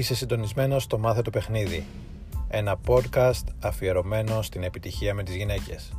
Είσαι συντονισμένος στο Μάθε το Παιχνίδι, ένα podcast αφιερωμένο στην επιτυχία με τις γυναίκες.